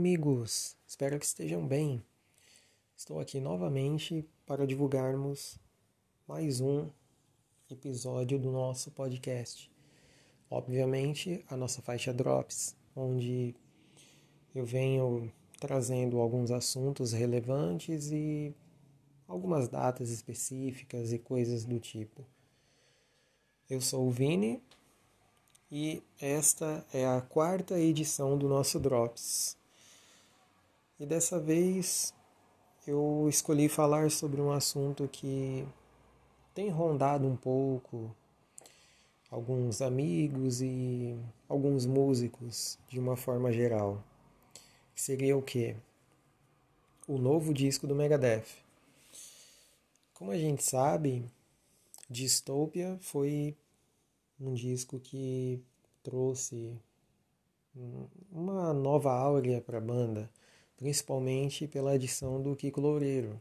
Amigos! Espero que estejam bem. Estou aqui novamente para divulgarmos mais um episódio do nosso podcast. Obviamente, a nossa faixa Drops, onde eu venho trazendo alguns assuntos relevantes e algumas datas específicas e coisas do tipo. Eu sou o Vini e esta é a quarta edição do nosso Drops. E dessa vez eu escolhi falar sobre um assunto que tem rondado um pouco alguns amigos e alguns músicos de uma forma geral. Seria o que? O novo disco do Megadeth. Como a gente sabe, Dystopia foi um disco que trouxe uma nova áurea para a banda, principalmente pela adição do Kiko Loureiro,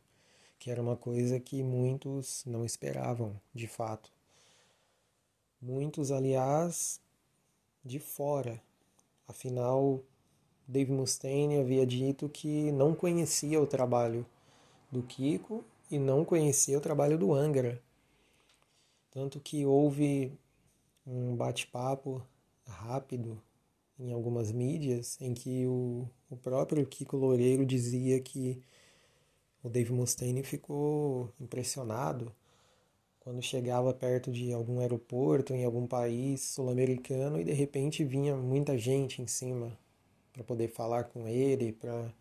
que era uma coisa que muitos não esperavam, de fato. Muitos, aliás, de fora. Afinal, Dave Mustaine havia dito que não conhecia o trabalho do Kiko e não conhecia o trabalho do Angra. Tanto que houve um bate-papo rápido em algumas mídias em que o, o próprio Kiko Loureiro dizia que o Dave Mustaine ficou impressionado quando chegava perto de algum aeroporto em algum país sul-americano e de repente vinha muita gente em cima para poder falar com ele, para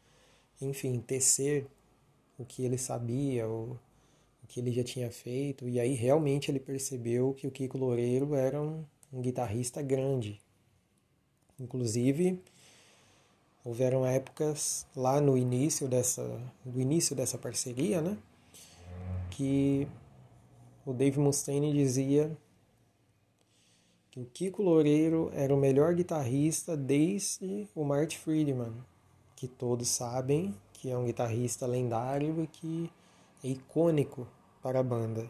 enfim, tecer o que ele sabia, o, o que ele já tinha feito, e aí realmente ele percebeu que o Kiko Loureiro era um, um guitarrista grande. Inclusive, houveram épocas lá no início dessa, do início dessa parceria, né, que o Dave Mustaine dizia que o Kiko Loureiro era o melhor guitarrista desde o Marty Friedman, que todos sabem que é um guitarrista lendário e que é icônico para a banda,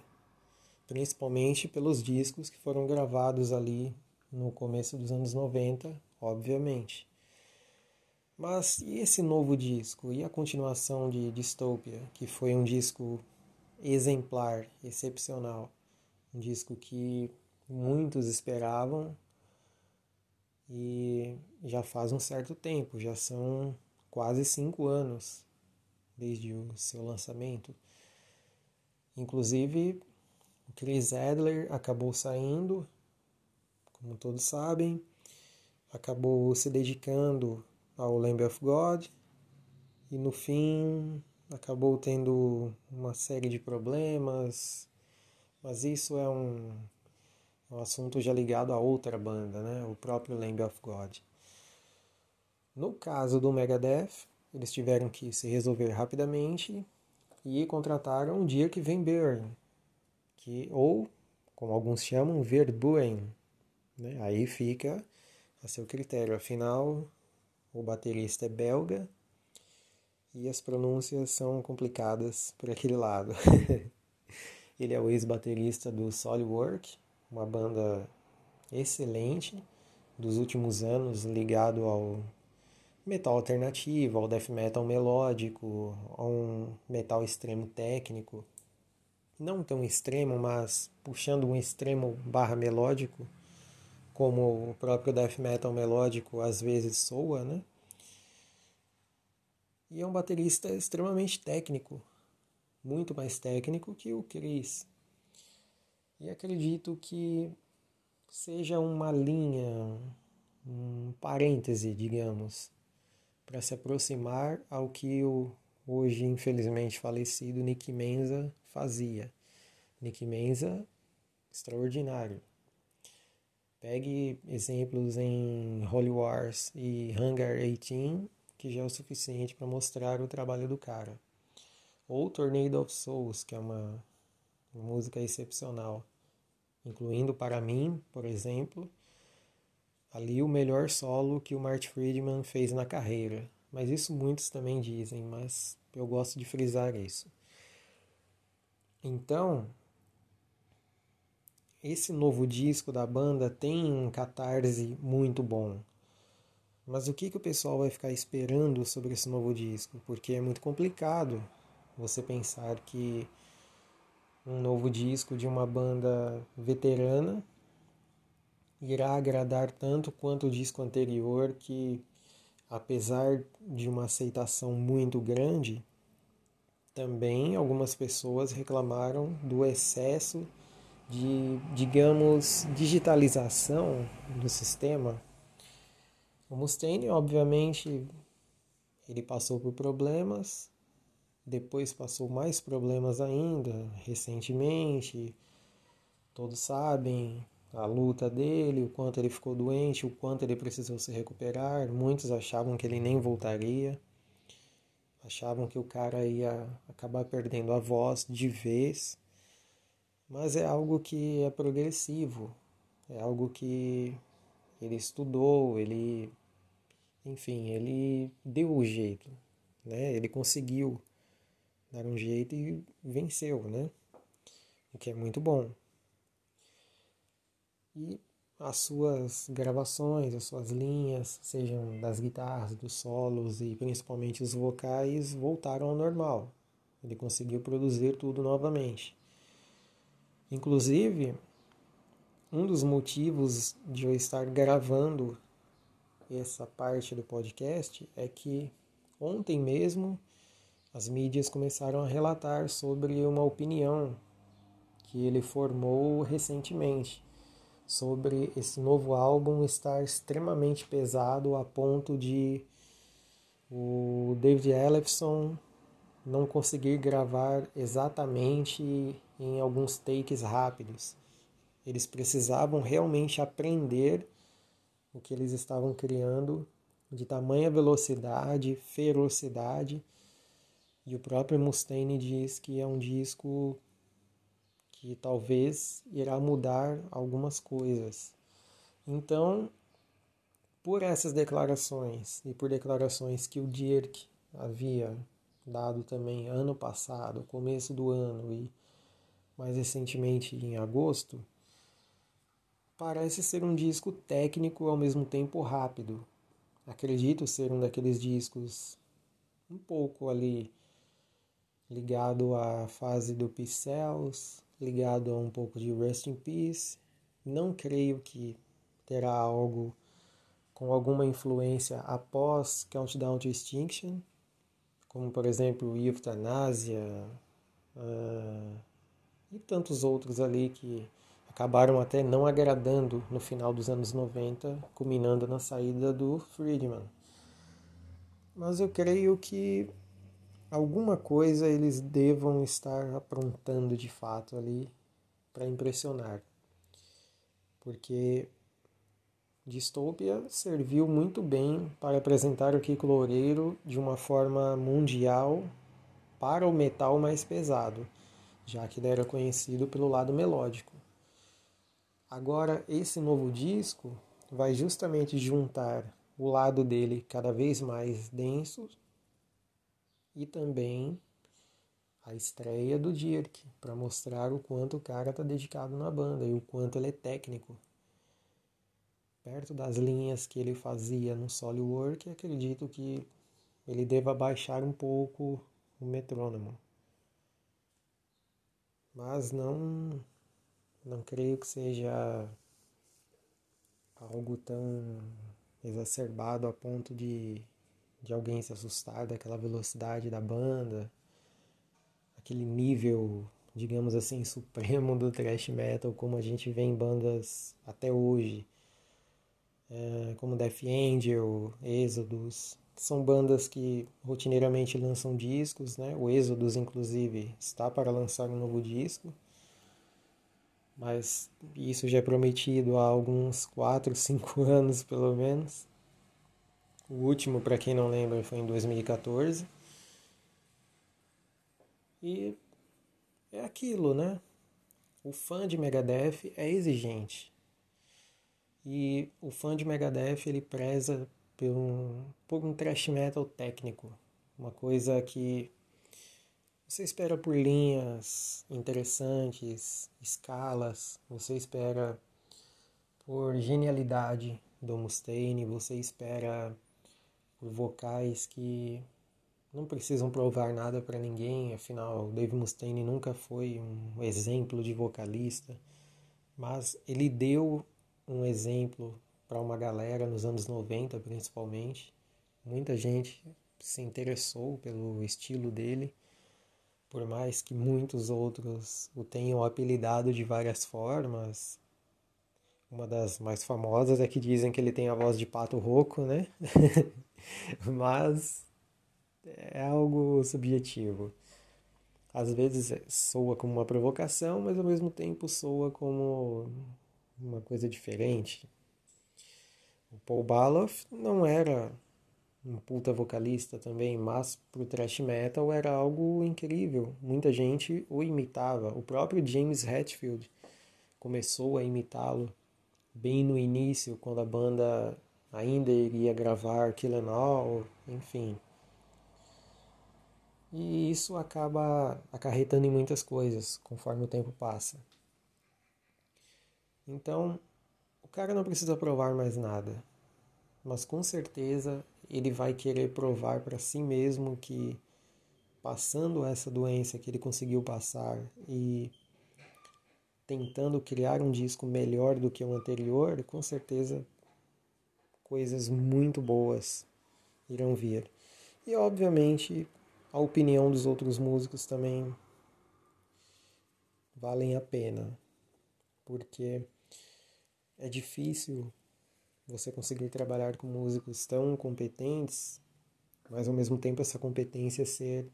principalmente pelos discos que foram gravados ali no começo dos anos 90, obviamente. Mas e esse novo disco? E a continuação de Dystopia, que foi um disco exemplar, excepcional? Um disco que muitos esperavam e já faz um certo tempo, já são quase cinco anos desde o seu lançamento. Inclusive, o Chris Adler acabou saindo, como todos sabem, acabou se dedicando ao Lamb of God e no fim acabou tendo uma série de problemas, mas isso é um, um assunto já ligado a outra banda, né? o próprio Lamb of God. No caso do Megadeth, eles tiveram que se resolver rapidamente e contrataram Dirk Van Buren, que, ou, como alguns chamam, Verburen. Né? Aí fica a seu critério. Afinal, o baterista é belga e as pronúncias são complicadas por aquele lado. Ele é o ex-baterista do Solidwork, uma banda excelente dos últimos anos ligado ao metal alternativo, ao death metal melódico, a um metal extremo técnico. Não tão extremo, mas puxando um extremo barra melódico, como o próprio death metal melódico às vezes soa, né? E é um baterista extremamente técnico, muito mais técnico que o Chris. E acredito que seja uma linha, um parêntese, digamos, para se aproximar ao que o hoje infelizmente falecido Nick Menza fazia. Nick Menza, extraordinário. Pegue exemplos em Holy Wars e Hangar 18, que já é o suficiente para mostrar o trabalho do cara. Ou Tornado of Souls, que é uma, uma música excepcional, incluindo para mim, por exemplo, ali o melhor solo que o Marty Friedman fez na carreira. Mas isso muitos também dizem, mas eu gosto de frisar isso. Então, esse novo disco da banda tem um catarse muito bom. Mas o que, que o pessoal vai ficar esperando sobre esse novo disco? Porque é muito complicado você pensar que um novo disco de uma banda veterana irá agradar tanto quanto o disco anterior, que apesar de uma aceitação muito grande, também algumas pessoas reclamaram do excesso de, digamos, digitalização do sistema o Mustaine, obviamente, ele passou por problemas, depois passou mais problemas ainda, recentemente. Todos sabem a luta dele, o quanto ele ficou doente, o quanto ele precisou se recuperar. Muitos achavam que ele nem voltaria. Achavam que o cara ia acabar perdendo a voz de vez. Mas é algo que é progressivo, é algo que ele estudou, ele enfim, ele deu o jeito, né? Ele conseguiu dar um jeito e venceu, né? O que é muito bom. E as suas gravações, as suas linhas, sejam das guitarras, dos solos e principalmente os vocais, voltaram ao normal. Ele conseguiu produzir tudo novamente. Inclusive, um dos motivos de eu estar gravando essa parte do podcast é que ontem mesmo as mídias começaram a relatar sobre uma opinião que ele formou recentemente sobre esse novo álbum estar extremamente pesado a ponto de o David Ellefson não conseguir gravar exatamente em alguns takes rápidos. Eles precisavam realmente aprender o que eles estavam criando de tamanha velocidade, ferocidade. E o próprio Mustaine diz que é um disco que talvez irá mudar algumas coisas. Então, por essas declarações e por declarações que o Dirk havia dado também ano passado, começo do ano e mais recentemente em agosto, Parece ser um disco técnico ao mesmo tempo rápido. Acredito ser um daqueles discos um pouco ali ligado à fase do Pixels, ligado a um pouco de Rest in Peace. Não creio que terá algo com alguma influência após Countdown to Extinction, como por exemplo Euthanasia uh, e tantos outros ali que acabaram até não agradando no final dos anos 90, culminando na saída do Friedman. Mas eu creio que alguma coisa eles devam estar aprontando de fato ali para impressionar. Porque Distopia serviu muito bem para apresentar o Kiko Loureiro de uma forma mundial para o metal mais pesado, já que ele era conhecido pelo lado melódico. Agora, esse novo disco vai justamente juntar o lado dele cada vez mais denso e também a estreia do Dirk, para mostrar o quanto o cara está dedicado na banda e o quanto ele é técnico. Perto das linhas que ele fazia no solo work, acredito que ele deva baixar um pouco o metrônomo. Mas não não creio que seja algo tão exacerbado a ponto de, de alguém se assustar daquela velocidade da banda, aquele nível, digamos assim, supremo do thrash metal, como a gente vê em bandas até hoje, é, como Death Angel, Exodus, são bandas que rotineiramente lançam discos, né? O Exodus, inclusive, está para lançar um novo disco mas isso já é prometido há alguns 4, 5 anos pelo menos. O último, para quem não lembra, foi em 2014. E é aquilo, né? O fã de Megadeth é exigente. E o fã de Megadeth ele preza por um, por um thrash metal técnico, uma coisa que você espera por linhas interessantes, escalas, você espera por genialidade do Mustaine, você espera por vocais que não precisam provar nada para ninguém, afinal, Dave Mustaine nunca foi um exemplo de vocalista, mas ele deu um exemplo para uma galera nos anos 90, principalmente. Muita gente se interessou pelo estilo dele, por mais que muitos outros o tenham apelidado de várias formas. Uma das mais famosas é que dizem que ele tem a voz de pato rouco, né? Mas é algo subjetivo. Às vezes soa como uma provocação, mas ao mesmo tempo soa como uma coisa diferente. O Paul Baloff não era um puta vocalista também, mas pro thrash metal era algo incrível. Muita gente o imitava. O próprio James Hetfield começou a imitá-lo bem no início, quando a banda ainda iria gravar Kill and All, enfim. E isso acaba acarretando em muitas coisas conforme o tempo passa. Então, o cara não precisa provar mais nada, mas com certeza ele vai querer provar para si mesmo que passando essa doença que ele conseguiu passar e tentando criar um disco melhor do que o anterior, com certeza coisas muito boas irão vir. E obviamente a opinião dos outros músicos também valem a pena, porque é difícil você conseguir trabalhar com músicos tão competentes, mas ao mesmo tempo essa competência ser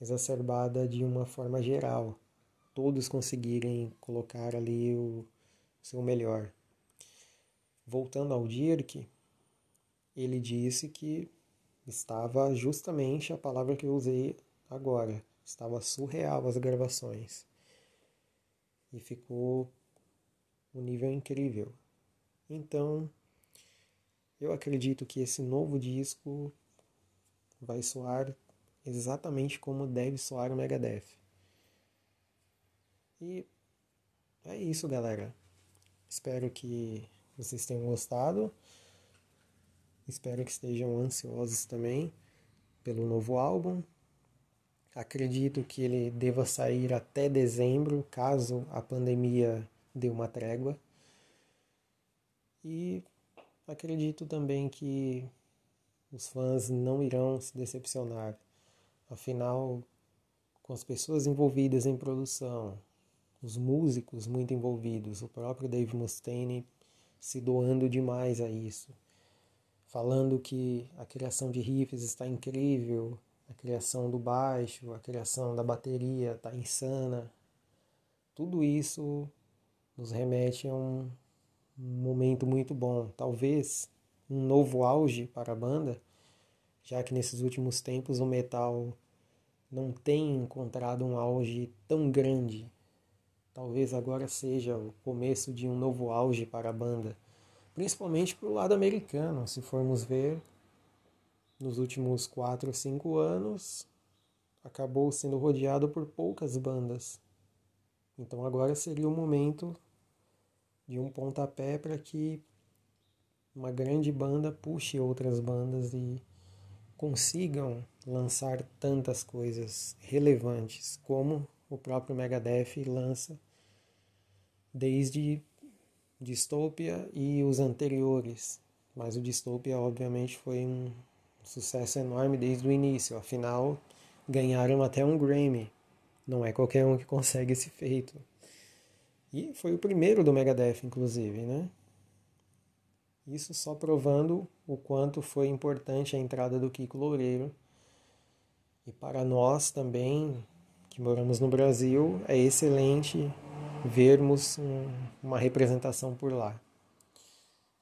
exacerbada de uma forma geral. Todos conseguirem colocar ali o seu melhor. Voltando ao Dirk, ele disse que estava justamente a palavra que eu usei agora. Estava surreal as gravações. E ficou um nível incrível. Então, eu acredito que esse novo disco vai soar exatamente como deve soar o Megadeth. E é isso, galera. Espero que vocês tenham gostado. Espero que estejam ansiosos também pelo novo álbum. Acredito que ele deva sair até dezembro, caso a pandemia dê uma trégua. E acredito também que os fãs não irão se decepcionar. Afinal, com as pessoas envolvidas em produção, os músicos muito envolvidos, o próprio Dave Mustaine se doando demais a isso, falando que a criação de riffs está incrível, a criação do baixo, a criação da bateria está insana. Tudo isso nos remete a um momento muito bom, talvez um novo auge para a banda, já que nesses últimos tempos o metal não tem encontrado um auge tão grande. Talvez agora seja o começo de um novo auge para a banda, principalmente para o lado americano. Se formos ver, nos últimos 4 ou 5 anos, acabou sendo rodeado por poucas bandas. Então agora seria o momento de um pontapé para que uma grande banda puxe outras bandas e consigam lançar tantas coisas relevantes como o próprio Megadeth lança desde Dystopia e os anteriores. Mas o Dystopia obviamente foi um sucesso enorme desde o início, afinal ganharam até um Grammy. Não é qualquer um que consegue esse feito. E foi o primeiro do Megadeth, inclusive, né? Isso só provando o quanto foi importante a entrada do Kiko Loureiro. E para nós também, que moramos no Brasil, é excelente vermos um, uma representação por lá.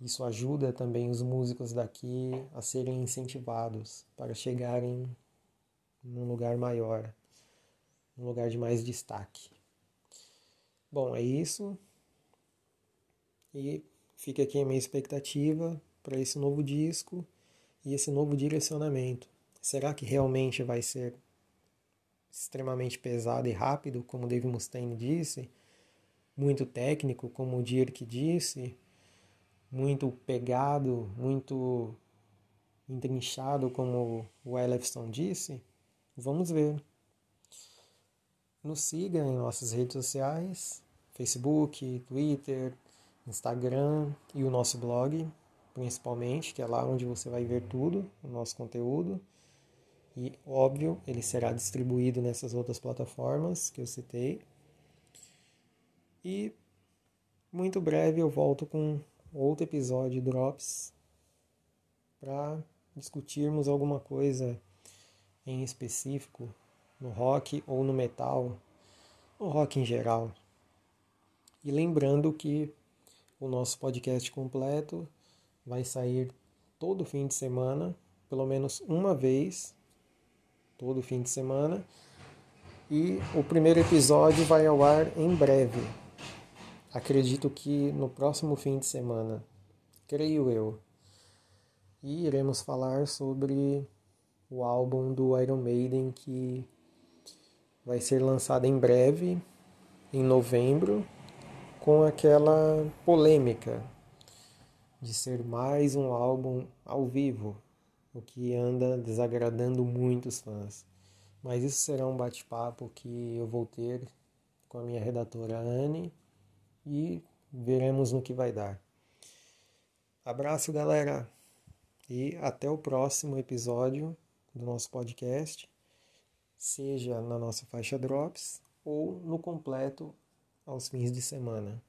Isso ajuda também os músicos daqui a serem incentivados para chegarem num lugar maior, num lugar de mais destaque. Bom, é isso. E fica aqui a minha expectativa para esse novo disco e esse novo direcionamento. Será que realmente vai ser extremamente pesado e rápido, como Dave Mustaine disse? Muito técnico, como o Dirk disse? muito pegado, muito entrinchado, como o Ellefson disse, vamos ver. Nos siga em nossas redes sociais, Facebook, Twitter, Instagram e o nosso blog, principalmente, que é lá onde você vai ver tudo, o nosso conteúdo. E, óbvio, ele será distribuído nessas outras plataformas que eu citei. E muito breve eu volto com outro episódio Drops para discutirmos alguma coisa em específico no rock ou no metal, no rock em geral. E lembrando que o nosso podcast completo vai sair todo fim de semana, pelo menos uma vez, todo fim de semana. E o primeiro episódio vai ao ar em breve. Acredito que no próximo fim de semana, creio eu. E iremos falar sobre o álbum do Iron Maiden que vai ser lançado em breve, em novembro, com aquela polêmica de ser mais um álbum ao vivo, o que anda desagradando muitos fãs. Mas isso será um bate-papo que eu vou ter com a minha redatora Anne e veremos no que vai dar. Abraço, galera, e até o próximo episódio do nosso podcast, seja na nossa faixa Drops ou no completo aos fins de semana.